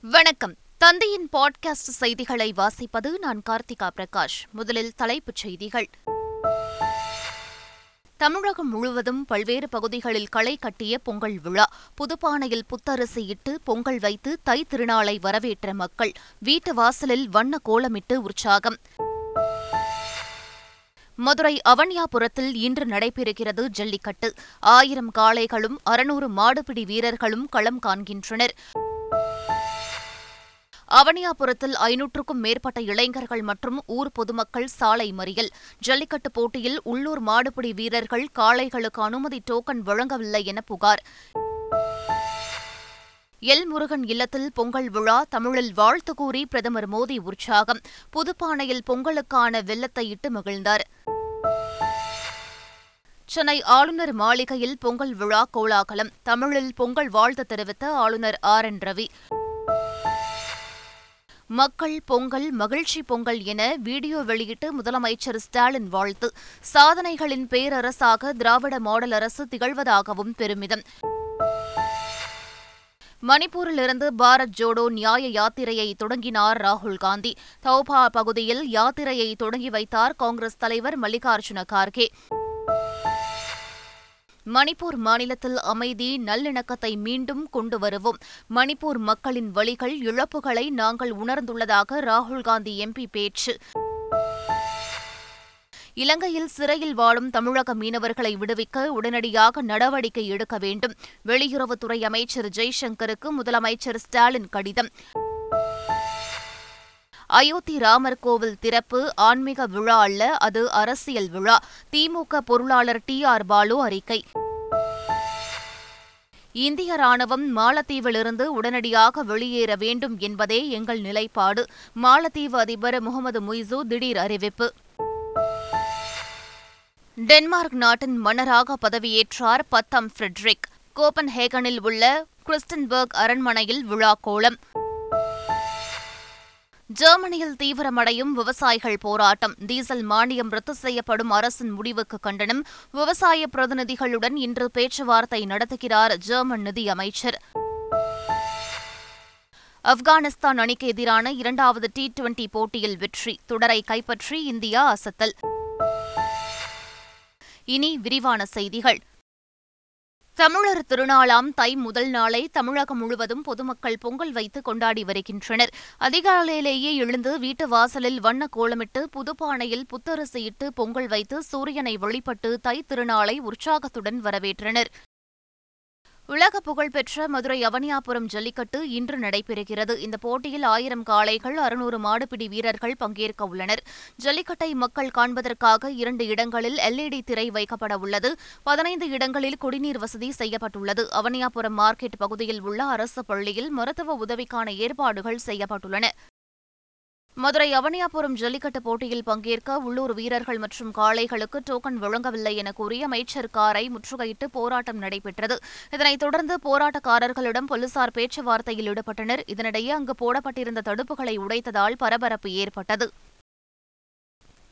வணக்கம். தந்தையின் பாட்காஸ்ட் செய்திகளை வாசிப்பது நான் கார்த்திகா பிரகாஷ். முதலில் தலைப்புச் செய்திகள். தமிழகம் முழுவதும் பல்வேறு பகுதிகளில் களை கட்டிய பொங்கல் விழா. புதுப்பானையில் புத்தரிசி இட்டு பொங்கல் வைத்து தை திருநாளை வரவேற்ற மக்கள். வீட்டு வாசலில் வண்ண கோலமிட்டு உற்சாகம். மதுரை அவன்யாபுரத்தில் இன்று நடைபெறுகிறது ஜல்லிக்கட்டு. ஆயிரம் காளைகளும் அறுநூறு மாடுபிடி வீரர்களும் களம் காண்கின்றனர். அவனியாபுரத்தில் ஐநூற்றுக்கும் மேற்பட்ட இளைஞர்கள் மற்றும் ஊர் பொதுமக்கள் சாலை மறியல். ஜல்லிக்கட்டு போட்டியில் உள்ளூர் மாடுபிடி வீரர்கள் காளைகளுக்கு அனுமதி டோக்கன் வழங்கவில்லை என புகார். எல் முருகன் இல்லத்தில் பொங்கல் விழா தமிழில் வாழ்த்து கூறி பிரதமர் மோடி உற்சாகம். புதுப்பானையில் பொங்கலுக்கான வெள்ளத்தை இட்டு மகிழ்ந்தார். சென்னை ஆளுநர் மாளிகையில் பொங்கல் விழா கோலாகலம். தமிழில் பொங்கல் வாழ்த்து தெரிவித்த ஆளுநர் ஆர் என் ரவி. மக்கள் பொங்கல் மகிழ்ச்சி பொங்கல் என வீடியோ வெளியிட்டு முதலமைச்சர் ஸ்டாலின் வாழ்த்து. சாதனைகளின் பேரரசாக திராவிட மாடல் அரசு திகழ்வதாகவும் பெருமிதம். மணிப்பூரிலிருந்து பாரத் ஜோடோ நியாய யாத்திரையை தொடங்கினார் ராகுல் காந்தி. தௌபா பகுதியில் யாத்திரையை தொடங்கி வைத்தார் காங்கிரஸ் தலைவர் மல்லிகார்ஜுன கார்கே. மணிப்பூர் மாநிலத்தில் அமைதி நல்லிணக்கத்தை மீண்டும் கொண்டு வருவோம் மணிப்பூர் மக்களின் வழிகள் இழப்புகளை நாங்கள் உணர்ந்துள்ளதாக ராகுல்காந்தி எம்பி பேச்சு. இலங்கையில் சிறையில் வாழும் தமிழக மீனவர்களை விடுவிக்க உடனடியாக நடவடிக்கை எடுக்க வேண்டும். வெளியுறவுத்துறை அமைச்சர் ஜெய்சங்கருக்கு முதலமைச்சர் ஸ்டாலின் கடிதம். அயோத்தி ராமர் கோவில் திறப்பு ஆன்மீக விழா அல்ல அது அரசியல் விழா. திமுக பொருளாளர் டி ஆர் பாலு அறிக்கை. இந்திய ராணுவம் மாலத்தீவிலிருந்து உடனடியாக வெளியேற வேண்டும் என்பதே எங்கள் நிலைப்பாடு மாலத்தீவு அதிபர் முகமது முய்சு திடீர் அறிவிப்பு. டென்மார்க் நாட்டின் மன்னராக பதவியேற்றார் பத்தம் ஃபிரெட்ரிக். கோபன்ஹேகனில் உள்ள கிறிஸ்டன்பர்க் அரண்மனையில் விழா கோலம் ஜெர்மனியில் தீவிரமடையும் விவசாயிகள் போராட்டம். டீசல் மானியம் ரத்து செய்யப்படும் அரசின் முடிவுக்கு கண்டனம். விவசாய பிரதிநிதிகளுடன் இன்று பேச்சுவார்த்தை நடத்துகிறார் ஜெர்மன் நிதியமைச்சர் ஆப்கானிஸ்தான் அணிக்கு எதிரான இரண்டாவது டி டுவெண்டி போட்டியில் வெற்றி. தொடரை கைப்பற்றி இந்தியா அசத்தல். இனி விரிவான செய்திகள். தமிழர் திருநாளாம் தை முதல் நாளை தமிழகம் முழுவதும் பொதுமக்கள் பொங்கல் வைத்து கொண்டாடி வருகின்றனர். அதிகாலையிலேயே எழுந்து வீட்டு வாசலில் வண்ண கோலமிட்டு புதுப்பானையில் புத்தரிசியிட்டு பொங்கல் வைத்து சூரியனை வழிபட்டு தை திருநாளை உற்சாகத்துடன் வரவேற்றனர். உலக புகழ்பெற்ற மதுரை அவனியாபுரம் ஜல்லிக்கட்டு இன்று நடைபெறுகிறது. இந்த போட்டியில் ஆயிரம் காளைகள் அறுநூறு மாடுபிடி வீரர்கள் பங்கேற்க உள்ளனர். ஜல்லிக்கட்டை மக்கள் காண்பதற்காக இரண்டு இடங்களில் எல்இடி திரை வைக்கப்பட உள்ளது. பதினைந்து இடங்களில் குடிநீர் வசதி செய்யப்பட்டுள்ளது. அவனியாபுரம் மார்க்கெட் பகுதியில் உள்ள அரசு பள்ளியில் மருத்துவ உதவிக்கான ஏற்பாடுகள் செய்யப்பட்டுள்ளன. மதுரை அவனியாபுரம் ஜல்லிக்கட்டு போட்டியில் பங்கேற்க உள்ளூர் வீரர்கள் மற்றும் காளைகளுக்கு டோக்கன் வழங்கவில்லை என கூறி அமைச்சர் காரை முற்றுகையிட்டு போராட்டம் நடைபெற்றது. இதனைத் தொடர்ந்து போராட்டக்காரர்களிடம் போலீசார் பேச்சுவார்த்தையில் ஈடுபட்டனர். இதனிடையே அங்கு போடப்பட்டிருந்த தடுப்புகளை உடைத்ததால் பரபரப்பு ஏற்பட்டது.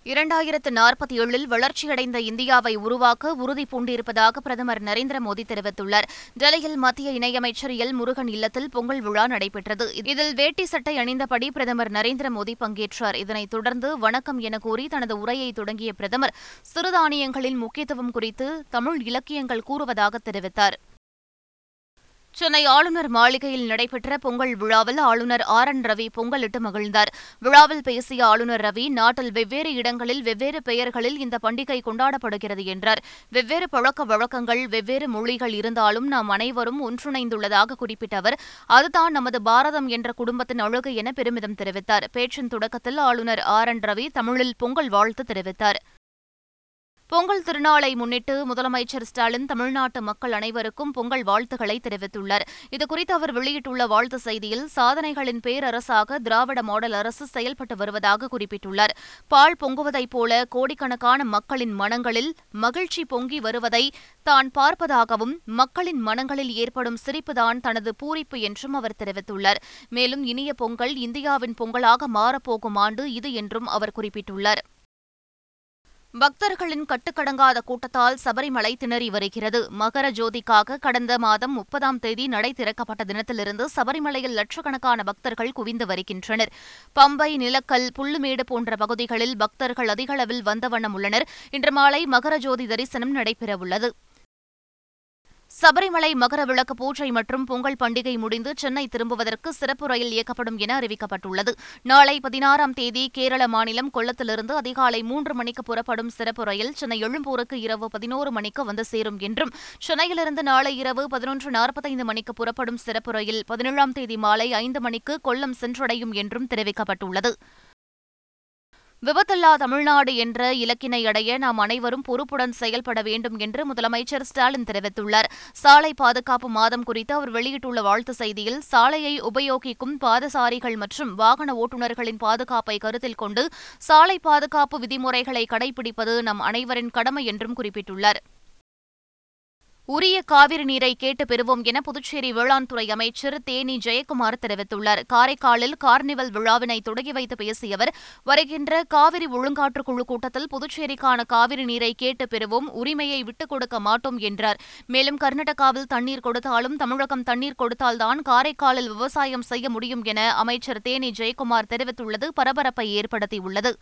இரண்டாயிரத்து நாற்பத்தி ஏழில் வளர்ச்சியடைந்த இந்தியாவை உருவாக்க உறுதி பூண்டிருப்பதாக பிரதமர் நரேந்திர மோடி தெரிவித்துள்ளார். டெல்லியில் மத்திய இணையமைச்சர் எல். முருகன் இல்லத்தில் பொங்கல் விழா நடைபெற்றது. இதில் வேட்டி சட்டை அணிந்தபடி பிரதமர் நரேந்திர மோடி பங்கேற்றார். இதனைத் தொடர்ந்து வணக்கம் என கூறி தனது உரையை தொடங்கிய பிரதமர் சிறுதானியங்களின் முக்கியத்துவம் குறித்து தமிழ் இலக்கியங்கள் கூறுவதாக தெரிவித்தார். சென்னை ஆளுநர் மாளிகையில் நடைபெற்ற பொங்கல் விழாவில் ஆளுநர் ஆர் என் ரவி பொங்கலிட்டு மகிழ்ந்தார். விழாவில் பேசிய ஆளுநர் ரவி நாட்டில் வெவ்வேறு இடங்களில் வெவ்வேறு பெயர்களில் இந்த பண்டிகை கொண்டாடப்படுகிறது என்றார். வெவ்வேறு பழக்க வழக்கங்கள் வெவ்வேறு மொழிகள் இருந்தாலும் நாம் அனைவரும் ஒன்றிணைந்துள்ளதாக குறிப்பிட்ட அவர் அதுதான் நமது பாரதம் என்ற குடும்பத்தின் அழகு என பெருமிதம் தெரிவித்தார். பேச்சின் தொடக்கத்தில் ஆளுநர் ஆர் என் ரவி தமிழில் பொங்கல் வாழ்த்து தெரிவித்தார். பொங்கல் திருநாளை முன்னிட்டு முதலமைச்சர் ஸ்டாலின் தமிழ்நாட்டு மக்கள் அனைவருக்கும் பொங்கல் வாழ்த்துக்களை தெரிவித்துள்ளார். இதுகுறித்து அவர் வெளியிட்டுள்ள வாழ்த்து செய்தியில் சாதனைகளின் பேரரசாக திராவிட மாடல் அரசு செயல்பட்டு வருவதாக குறிப்பிட்டுள்ளார். பால் பொங்குவதைப் போல கோடிக்கணக்கான மக்களின் மனங்களில் மகிழ்ச்சி பொங்கி வருவதை தான் பார்ப்பதாகவும் மக்களின் மனங்களில் ஏற்படும் சிரிப்புதான் தனது பூரிப்பு என்றும் அவர் தெரிவித்துள்ளார். மேலும் இனிய பொங்கல் இந்தியாவின் பொங்கலாக மாறப்போகும் ஆண்டு இது என்றும் அவர் குறிப்பிட்டுள்ளார். பக்தர்களின் கட்டுக்கடங்காத கூட்டத்தால் சபரிமலை திணறி வருகிறது. மகர ஜோதிக்காக கடந்த மாதம் முப்பதாம் தேதி நடை திறக்கப்பட்ட தினத்திலிருந்து சபரிமலையில் லட்சக்கணக்கான பக்தர்கள் குவிந்து வருகின்றனர். பம்பை நிலக்கல் புல்லுமேடு போன்ற பகுதிகளில் பக்தர்கள் அதிகளவில் வந்த வண்ணம் உள்ளனர். இன்று மாலை மகர ஜோதி தரிசனம் நடைபெறவுள்ளது. சபரிமலை மகர விளக்கு பூஜை மற்றும் பொங்கல் பண்டிகை முடிந்து சென்னை திரும்புவதற்கு சிறப்பு ரயில் இயக்கப்படும் என அறிவிக்கப்பட்டுள்ளது. நாளை பதினாறாம் தேதி கேரள மாநிலம் கொல்லத்திலிருந்து அதிகாலை மூன்று மணிக்கு புறப்படும் சிறப்பு ரயில் சென்னை எழும்பூருக்கு இரவு பதினோரு மணிக்கு வந்து சேரும் என்றும் சென்னையிலிருந்து நாளை இரவு பதினொன்று நாற்பத்தைந்து மணிக்கு புறப்படும் சிறப்பு ரயில் பதினேழாம் தேதி மாலை ஐந்து மணிக்கு கொல்லம் சென்றடையும் என்றும் தெரிவிக்கப்பட்டுள்ளது. விபத்தில்லா தமிழ்நாடு என்ற இலக்கினை அடைய நாம் அனைவரும் பொறுப்புடன் செயல்பட வேண்டும் என்று முதலமைச்சர் ஸ்டாலின் தெரிவித்துள்ளார். சாலை பாதுகாப்பு மாதம் குறித்து அவர் வெளியிட்டுள்ள வாழ்த்து செய்தியில் சாலையை உபயோகிக்கும் பாதசாரிகள் மற்றும் வாகன ஓட்டுநர்களின் பாதுகாப்பை கருத்தில் கொண்டு சாலை பாதுகாப்பு விதிமுறைகளை கடைபிடிப்பது நம் அனைவரின் கடமை என்றும் குறிப்பிட்டுள்ளார். உரிய காவிரி நீரை கேட்டு பெறுவோம் என புதுச்சேரி வேளாண் துறை அமைச்சர் தேனி ஜெயக்குமார் தெரிவித்துள்ளார். காரைக்காலில் கார்னிவல் விழாவினை தொடங்கி வைத்து பேசிய அவர் வருகின்ற காவிரி ஒழுங்காற்று குழு கூட்டத்தில் புதுச்சேரிக்கான காவிரி நீரை கேட்டு பெறுவோம் உரிமையை விட்டுக் கொடுக்க மாட்டோம் என்றார். மேலும் கர்நாடகாவில் தண்ணீர் கொடுத்தாலும் தமிழகம் தண்ணீர் கொடுத்தால்தான் காரைக்காலில் விவசாயம் செய்ய முடியும் என அமைச்சர் தேனி ஜெயக்குமார் தெரிவித்துள்ளது. பரபரப்பை ஏற்படுத்தியுள்ளது.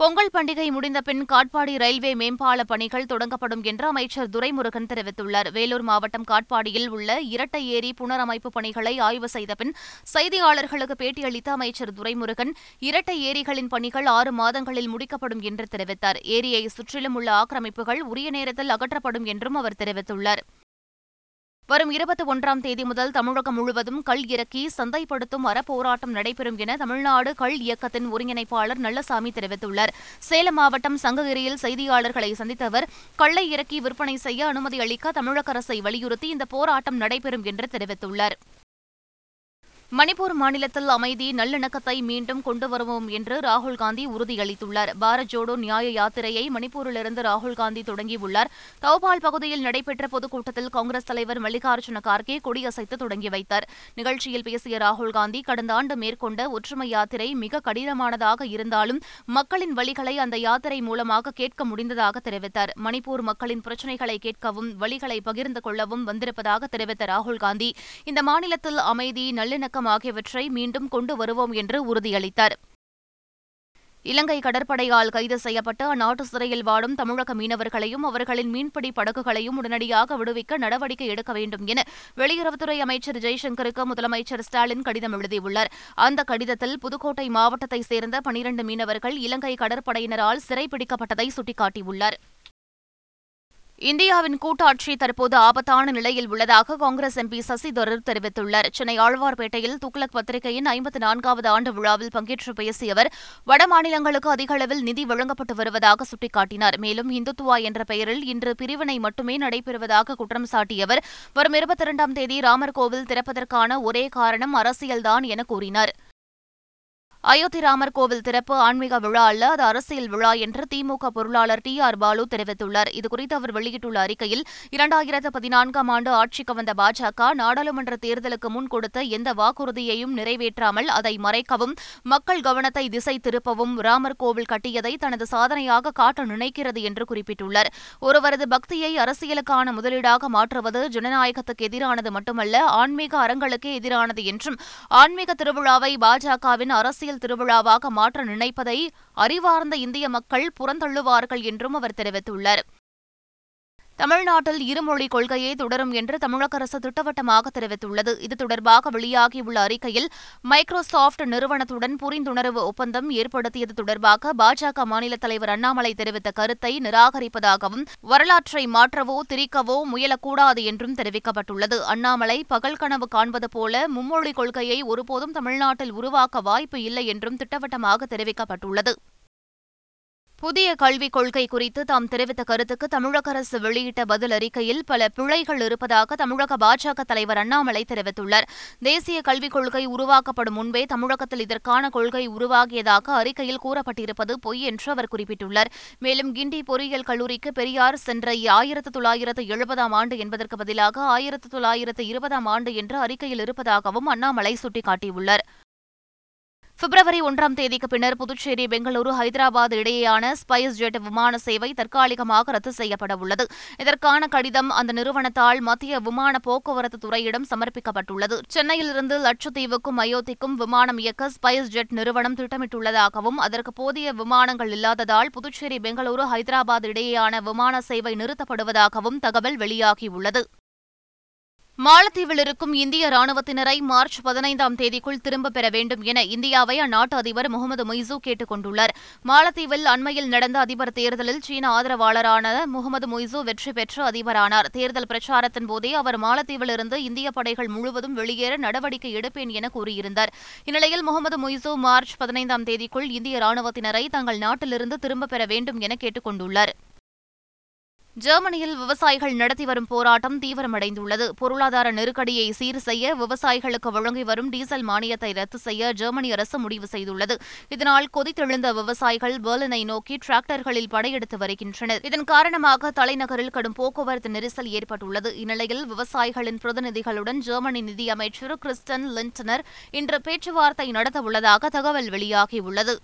பொங்கல் பண்டிகை முடிந்த பின் காட்பாடி ரயில்வே மேம்பால பணிகள் தொடங்கப்படும் என்று அமைச்சர் துரைமுருகன் தெரிவித்துள்ளார். வேலூர் மாவட்டம் காட்பாடியில் உள்ள இரட்டை ஏரி புனரமைப்பு பணிகளை ஆய்வு செய்த பின் செய்தியாளர்களுக்கு பேட்டியளித்த அமைச்சர் துரைமுருகன் இரட்டை ஏரிகளின் பணிகள் ஆறு மாதங்களில் முடிக்கப்படும் என்று தெரிவித்தார். ஏரியை சுற்றிலும் உள்ள ஆக்கிரமிப்புகள் உரிய நேரத்தில் அகற்றப்படும் என்றும் அவர் தெரிவித்துள்ளார். வரும் இருபத்தி ஒன்றாம் தேதி முதல் தமிழகம் முழுவதும் கள் இறக்கி சந்தைப்படுத்தும் அறப்போராட்டம் நடைபெறும் என தமிழ்நாடு கள் இயக்கத்தின் ஒருங்கிணைப்பாளர் நல்லசாமி தெரிவித்துள்ளார். சேலம் மாவட்டம் சங்ககிரியில் செய்தியாளர்களை சந்தித்த அவர் கள்ளை இறக்கி விற்பனை செய்ய அனுமதி அளிக்க தமிழக அரசை வலியுறுத்தி இந்த போராட்டம் நடைபெறும் என்று தெரிவித்துள்ளார். மணிப்பூர் மாநிலத்தில் அமைதி நல்லிணக்கத்தை மீண்டும் கொண்டு வருவோம் என்று ராகுல் காந்தி உறுதியளித்துள்ளார். பாரத் ஜோடோ நியாய யாத்திரையை மணிப்பூரிலிருந்து ராகுல் காந்தி தொடங்கியுள்ளார். தௌபால் பகுதியில் நடைபெற்ற பொதுக்கூட்டத்தில் காங்கிரஸ் தலைவர் மல்லிகார்ஜுன கார்கே கொடியசைத்து தொடங்கி வைத்தார். நிகழ்ச்சியில் பேசிய ராகுல் காந்தி கடந்த ஆண்டு மேற்கொண்ட ஒற்றுமை யாத்திரை மிக கடினமானதாக இருந்தாலும் மக்களின் வழிகளை அந்த யாத்திரை மூலமாக கேட்க முடிந்ததாக தெரிவித்தார். மணிப்பூர் மக்களின் பிரச்சினைகளை கேட்கவும் வழிகளை பகிர்ந்து கொள்ளவும் வந்திருப்பதாக தெரிவித்த ராகுல் காந்தி இந்த மாநிலத்தில் அமைதி நல்லிணக்கம் ஆகியவற்றை மீண்டும் கொண்டு வருவோம் என்று உறுதியளித்தார். இலங்கை கடற்படையால் கைது செய்யப்பட்டு அந்நாட்டு சிறையில் வாடும் தமிழக மீனவர்களையும் அவர்களின் மீன்பிடி படகுகளையும் உடனடியாக விடுவிக்க நடவடிக்கை எடுக்க வேண்டும் என வெளியுறவுத்துறை அமைச்சர் ஜெய்சங்கருக்கு முதலமைச்சர் ஸ்டாலின் கடிதம் எழுதியுள்ளார். அந்த கடிதத்தில் புதுக்கோட்டை மாவட்டத்தைச் சேர்ந்த பனிரண்டு மீனவர்கள் இலங்கை கடற்படையினரால் சிறைப்பிடிக்கப்பட்டதை சுட்டிக்காட்டியுள்ளார். இந்தியாவின் கூட்டாட்சி தற்போது ஆபத்தான நிலையில் உள்ளதாக காங்கிரஸ் எம்பி சசி தரூர் தெரிவித்துள்ளார். சென்னை ஆழ்வார்பேட்டையில் துக்ளக் பத்திரிகையின் ஐம்பத்தி நான்காவது ஆண்டு விழாவில் பங்கேற்று பேசிய அவர் வட மாநிலங்களுக்கு அதிக அளவில் நிதி வழங்கப்பட்டு வருவதாக சுட்டிக்காட்டினார். மேலும் இந்துத்துவா என்ற பெயரில் இன்று பிரிவினை மட்டுமே நடைபெறுவதாக குற்றம் சாட்டிய அவர் வரும் இருபத்தி இரண்டாம் தேதி ராமர் கோவில் திறப்பதற்கான ஒரே காரணம் அரசியல்தான் என கூறினார். அயோத்தி ராமர் கோவில் திறப்பு ஆன்மீக விழா அல்ல அது அரசியல் விழா என்று திமுக பொருளாளர் டி ஆர் பாலு தெரிவித்துள்ளார். இதுகுறித்து அவர் வெளியிட்டுள்ள அறிக்கையில் இரண்டாயிரத்து பதினான்காம் ஆண்டு ஆட்சிக்கு வந்த பாஜக நாடாளுமன்ற தேர்தலுக்கு முன் கொடுத்த எந்த வாக்குறுதியையும் நிறைவேற்றாமல் அதை மறைக்கவும் மக்கள் கவனத்தை திசை திருப்பவும் ராமர் கோவில் கட்டியதை தனது சாதனையாக காட்ட நினைக்கிறது என்று குறிப்பிட்டுள்ளார். ஒருவரது பக்தியை அரசியலுக்கான முதலீடாக மாற்றுவது ஜனநாயகத்துக்கு எதிரானது மட்டுமல்ல ஆன்மீக அறங்களுக்கே எதிரானது என்றும் ஆன்மீக திருவிழாவை பாஜகவின் அரசியல் அரசியல் திருவிழாவாக மாற்ற நினைப்பதை அறிவார்ந்த இந்திய மக்கள் புறந்தள்ளுவார்கள் என்றும் அவர் தெரிவித்துள்ளார். தமிழ்நாட்டில் இருமொழி கொள்கையே தொடரும் என்று தமிழக அரசு திட்டவட்டமாக தெரிவித்துள்ளது. இது தொடர்பாக வெளியாகியுள்ள அறிக்கையில் மைக்ரோசாப்ட் நிறுவனத்துடன் புரிந்துணர்வு ஒப்பந்தம் ஏற்படுத்தியது தொடர்பாக பாஜக மாநில தலைவர் அண்ணாமலை தெரிவித்த கருத்தை நிராகரிப்பதாகவும் வரலாற்றை மாற்றவோ திரிக்கவோ முயலக்கூடாது என்றும் தெரிவிக்கப்பட்டுள்ளது. அண்ணாமலை பகல் கனவு காண்பது போல மும்மொழி கொள்கையை ஒருபோதும் தமிழ்நாட்டில் உருவாக்க வாய்ப்பு இல்லை என்றும் திட்டவட்டமாக தெரிவிக்கப்பட்டுள்ளது. புதிய கல்விக் கொள்கை குறித்து தாம் தெரிவித்த கருத்துக்கு தமிழக அரசு வெளியிட்ட பதில் அறிக்கையில் பல பிழைகள் இருப்பதாக தமிழக பாஜக தலைவர் அண்ணாமலை தெரிவித்துள்ளார். தேசிய கல்விக் கொள்கை உருவாக்கப்படும் முன்பே தமிழகத்தில் இதற்கான கொள்கை உருவாகியதாக அறிக்கையில் கூறப்பட்டிருப்பது பொய் என்று அவர் குறிப்பிட்டுள்ளார். மேலும் கிண்டி பொறியியல் கல்லூரிக்கு பெரியார் சென்ற ஆயிரத்து தொள்ளாயிரத்து எழுபதாம் ஆண்டு என்பதற்கு பதிலாக ஆயிரத்து தொள்ளாயிரத்து இருபதாம் ஆண்டு என்று அறிக்கையில் இருப்பதாகவும் அண்ணாமலை சுட்டிக்காட்டியுள்ளார். பிப்ரவரி ஒன்றாம் தேதிக்கு பின்னர் புதுச்சேரி பெங்களூரு ஹைதராபாத் இடையேயான ஸ்பைஸ் ஜெட் விமான சேவை தற்காலிகமாக ரத்து செய்யப்பட உள்ளது. இதற்கான கடிதம் அந்த நிறுவனத்தால் மத்திய விமான போக்குவரத்து துறையிடம் சமர்ப்பிக்கப்பட்டுள்ளது. சென்னையிலிருந்து லட்சத்தீவுக்கும் அயோத்திக்கும் விமானம் இயக்க ஸ்பைஸ் ஜெட் நிறுவனம் திட்டமிட்டுள்ளதாகவும் அதற்கு போதிய விமானங்கள் இல்லாததால் புதுச்சேரி பெங்களூரு ஹைதராபாத் இடையேயான விமான சேவை நிறுத்தப்படுவதாகவும் தகவல் வெளியாகியுள்ளது. மாலத்தீவில் இருக்கும் இந்திய ராணுவத்தினரை மார்ச் பதினைந்தாம் தேதிக்குள் திரும்பப் பெற வேண்டும் என இந்தியாவை அந்நாட்டு அதிபர் முகமது மொய்சு கேட்டுக் கொண்டுள்ளார். மாலத்தீவில் அண்மையில் நடந்த அதிபர் தேர்தலில் சீன ஆதரவாளரான முகமது மொய்சு வெற்றி பெற்று அதிபரானார். தேர்தல் பிரச்சாரத்தின் போதே அவர் மாலத்தீவிலிருந்து இந்திய படைகள் முழுவதும் வெளியேற நடவடிக்கை எடுப்பேன் என கூறியிருந்தார். இந்நிலையில் முகமது மொய்சு மார்ச் பதினைந்தாம் தேதிக்குள் இந்திய ராணுவத்தினரை தங்கள் நாட்டிலிருந்து திரும்பப் பெற வேண்டும் என கேட்டுக் கொண்டுள்ளார். ஜெர்மனியில் விவசாயிகள் நடத்தி வரும் போராட்டம் தீவிரமடைந்துள்ளது. பொருளாதார நெருக்கடியை சீர் செய்ய விவசாயிகளுக்கு வழங்கி வரும் டீசல் மானியத்தை ரத்து செய்ய ஜெர்மனி அரசு முடிவு செய்துள்ளது. இதனால் கொதித்தெழுந்த விவசாயிகள் பெர்லினை நோக்கி டிராக்டர்களில் படையெடுத்து வருகின்றனர். இதன் காரணமாக தலைநகரில் கடும் போக்குவரத்து நெரிசல் ஏற்பட்டுள்ளது. இந்நிலையில் விவசாயிகளின் பிரதிநிதிகளுடன் ஜெர்மனி நிதியமைச்சர் கிறிஸ்டன் லிண்டனர் இன்று பேச்சுவார்த்தை நடத்தவுள்ளதாக தகவல் வெளியாகியுள்ளது.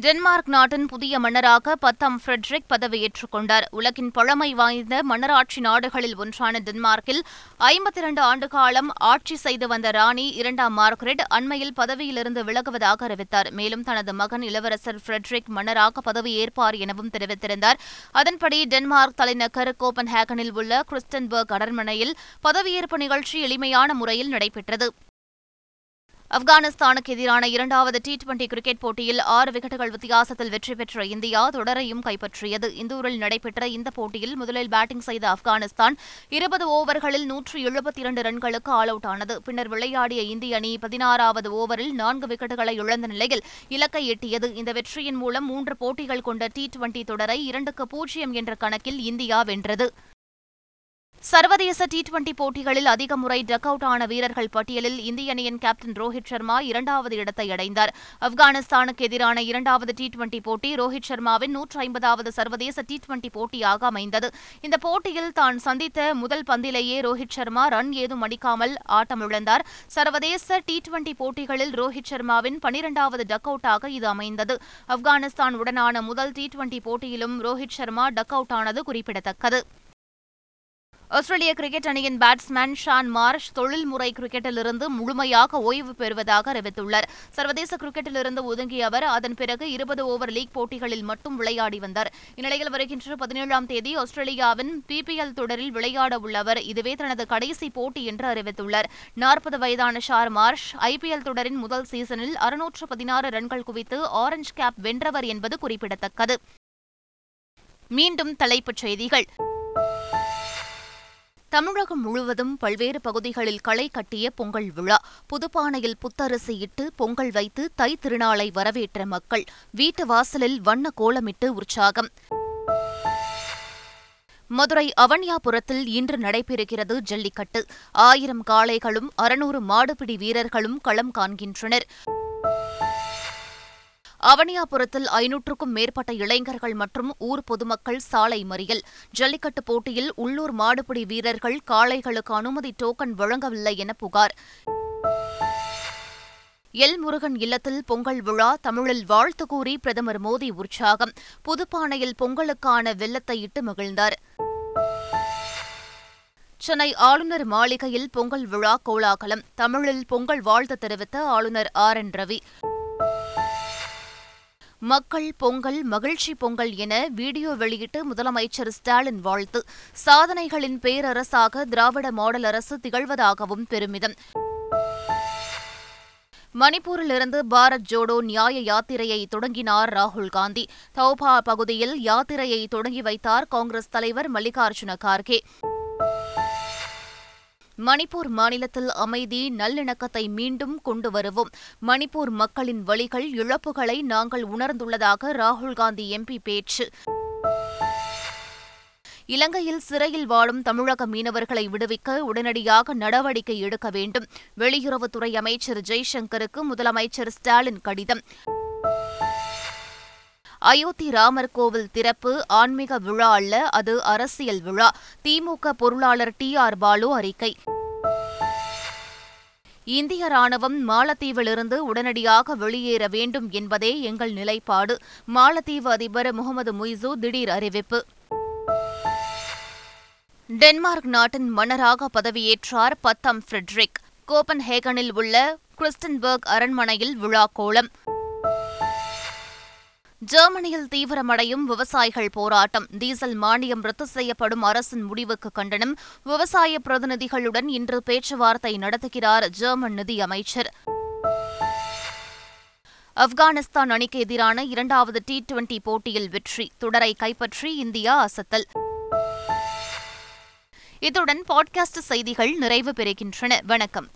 டென்மார்க் நாட்டின் புதிய மன்னராக பத்தாம் ஃபிரெட்ரிக் பதவியேற்றுக் கொண்டார். உலகின் பழமை வாய்ந்த மன்னராட்சி நாடுகளில் ஒன்றான டென்மார்க்கில் ஐம்பத்தி இரண்டு ஆண்டு காலம் ஆட்சி செய்து வந்த ராணி இரண்டாம் மார்க்ரெட் அண்மையில் பதவியிலிருந்து விலகுவதாக அறிவித்தார். மேலும் தனது மகன் இளவரசர் ஃபிரெட்ரிக் மன்னராக பதவியேற்பார் எனவும் தெரிவித்திருந்தார். அதன்படி டென்மார்க் தலைநகர் கோபன்ஹேகனில் உள்ள கிறிஸ்டன்பர்க் அரண்மனையில் பதவியேற்பு நிகழ்ச்சி எளிமையான முறையில் நடைபெற்றது. ஆப்கானிஸ்தானுக்கு எதிரான இரண்டாவது டி டுவெண்டி கிரிக்கெட் போட்டியில் ஆறு விக்கெட்டுகள் வித்தியாசத்தில் வெற்றி பெற்ற இந்தியா தொடரையும் கைப்பற்றியது. இந்தூரில் நடைபெற்ற இந்த போட்டியில் முதலில் பேட்டிங் செய்த ஆப்கானிஸ்தான் இருபது ஓவர்களில் நூற்று எழுபத்தி இரண்டு ரன்களுக்கு ஆல் அவுட் ஆனது. பின்னர் விளையாடிய இந்திய அணி பதினாறாவது ஓவரில் நான்கு விக்கெட்டுகளை இழந்த நிலையில் இலக்கை எட்டியது. இந்த வெற்றியின் மூலம் மூன்று போட்டிகள் கொண்ட டி டுவெண்டி தொடரை இரண்டுக்கு பூஜ்ஜியம் என்ற கணக்கில் இந்தியா வென்றது. சர்வதேச டி டுவெண்டி போட்டிகளில் அதிக முறை டக் அவுட் ஆன வீரர்கள் பட்டியலில் இந்திய அணியின் கேப்டன் ரோஹித் சர்மா இரண்டாவது இடத்தை அடைந்தார். ஆப்கானிஸ்தானுக்கு எதிரான இரண்டாவது டி டுவெண்டி போட்டி ரோஹித் சர்மாவின் நூற்று ஐம்பதாவது சர்வதேச டி டுவெண்டி போட்டியாக அமைந்தது. இந்த போட்டியில் தான் சந்தித்த முதல் பந்திலேயே ரோஹித் சர்மா ரன் ஏதும் அடிக்காமல் ஆட்டமிழந்தார். சர்வதேச டி டுவெண்டி போட்டிகளில் ரோஹித் சர்மாவின் பனிரெண்டாவது டக் அவுட்டாக இது அமைந்தது. ஆப்கானிஸ்தான் உடனான முதல் டி டுவெண்டி போட்டியிலும் ரோஹித் சர்மா டக் அவுட் ஆனது குறிப்பிடத்தக்கது. ஆஸ்திரேலிய கிரிக்கெட் அணியின் பேட்ஸ்மேன் ஷான் மார்ஷ் தொழில்முறை கிரிக்கெட்டிலிருந்து முழுமையாக ஓய்வு பெறுவதாக அறிவித்துள்ளார். சர்வதேச கிரிக்கெட்டிலிருந்து ஒதுங்கிய அவர் அதன் பிறகு இருபது ஓவர் லீக் போட்டிகளில் மட்டும் விளையாடி வந்தார். இந்நிலையில் வருகின்ற பதினேழாம் தேதி ஆஸ்திரேலியாவின் பிபிஎல் தொடரில் விளையாட உள்ளவர். இதுவே தனது கடைசி போட்டி என்று அறிவித்துள்ளார். நாற்பது வயதான ஷார் மார்ஷ் ஐபிஎல் தொடரின் முதல் சீசனில் அறுநூற்று பதினாறு ரன்கள் குவித்து ஆரஞ்ச் கேப் வென்றவர் என்பது குறிப்பிடத்தக்கது. மீண்டும் தலைப்புச் செய்திகள். தமிழகம் முழுவதும் பல்வேறு பகுதிகளில் களை கட்டிய பொங்கல் விழா. புதுப்பானையில் புத்தரிசி இட்டு பொங்கல் வைத்து தை திருநாளை வரவேற்ற மக்கள். வீட்டு வாசலில் வண்ண கோலமிட்டு உற்சாகம். மதுரை அவன்யாபுரத்தில் இன்று நடைபெறுகிறது ஜல்லிக்கட்டு. ஆயிரம் காளைகளும் அறுநூறு மாடுபிடி வீரர்களும் களம் காண்கின்றனர். அவனியாபுரத்தில் ஐநூற்றுக்கும் மேற்பட்ட இளைஞர்கள் மற்றும் ஊர் பொதுமக்கள் சாலை மறியல். ஜல்லிக்கட்டு போட்டியில் உள்ளூர் மாடுபிடி வீரர்கள் காளைகளுக்கு அனுமதி டோக்கன் வழங்கவில்லை என புகார். எல் முருகன் இல்லத்தில் பொங்கல் விழா தமிழில் வாழ்த்து கூறி பிரதமர் மோடி உற்சாகம். புதுப்பானையில் பொங்கலுக்கான வெள்ளத்தை இட்டு மகிழ்ந்தார். சென்னை ஆளுநர் மாளிகையில் பொங்கல் விழா கோலாகலம். தமிழில் பொங்கல் வாழ்த்து தெரிவித்த ஆளுநர் ஆர் என் ரவி. மக்கள் பொங்கல் மகிழ்ச்சி பொங்கல் என வீடியோ வெளியிட்டு முதலமைச்சர் ஸ்டாலின் வாழ்த்து. சாதனைகளின் பேரரசாக திராவிட மாடல் அரசு திகழ்வதாகவும் பெருமிதம். மணிப்பூரிலிருந்து பாரத் ஜோடோ நியாய யாத்திரையை தொடங்கினார் ராகுல் காந்தி. தௌபா பகுதியில் யாத்திரையை தொடங்கி வைத்தார் காங்கிரஸ் தலைவர் மல்லிகார்ஜுன கார்கே. மணிப்பூர் மாநிலத்தில் அமைதி நல்லிணக்கத்தை மீண்டும் கொண்டு வருவோம் மணிப்பூர் மக்களின் வழிகள் இழப்புகளை நாங்கள் உணர்ந்துள்ளதாக ராகுல்காந்தி எம்பி பேச்சு. இலங்கையில் சிறையில் வாழும் தமிழக மீனவர்களை விடுவிக்க உடனடியாக நடவடிக்கை எடுக்க வேண்டும். வெளியுறவுத்துறை அமைச்சர் ஜெய்சங்கருக்கு முதலமைச்சர் ஸ்டாலின் கடிதம். அயோத்தி ராமர் கோவில் திறப்பு ஆன்மீக விழா அல்ல அது அரசியல் விழா. திமுக பொருளாளர் டி ஆர் பாலு அறிக்கை. இந்திய ராணுவம் மாலத்தீவிலிருந்து உடனடியாக வெளியேற வேண்டும் என்பதே எங்கள் நிலைப்பாடு மாலத்தீவு அதிபர் முகமது முய்சு திடீர் அறிவிப்பு. டென்மார்க் நாட்டின் மன்னராக பதவியேற்றார் பத்தம் ஃபிரெட்ரிக். கோபன்ஹேகனில் உள்ள கிறிஸ்டன்பர்க் அரண்மனையில் விழா கோலம் ஜெர்மனியில் தீவிரமடையும் விவசாயிகள் போராட்டம். டீசல் மானியம் ரத்து செய்யப்படும் அரசின் முடிவுக்கு கண்டனம். விவசாய பிரதிநிதிகளுடன் இன்று பேச்சுவார்த்தை நடத்துகிறார் ஜெர்மன் நிதியமைச்சர். ஆப்கானிஸ்தான் அணிக்கு எதிரான இரண்டாவது டி டுவெண்டி போட்டியில் வெற்றி. தொடரை கைப்பற்றி இந்தியா அசத்தல். இத்துடன் பாட்காஸ்ட் செய்திகள் நிறைவு பெறுகின்றன. வணக்கம்.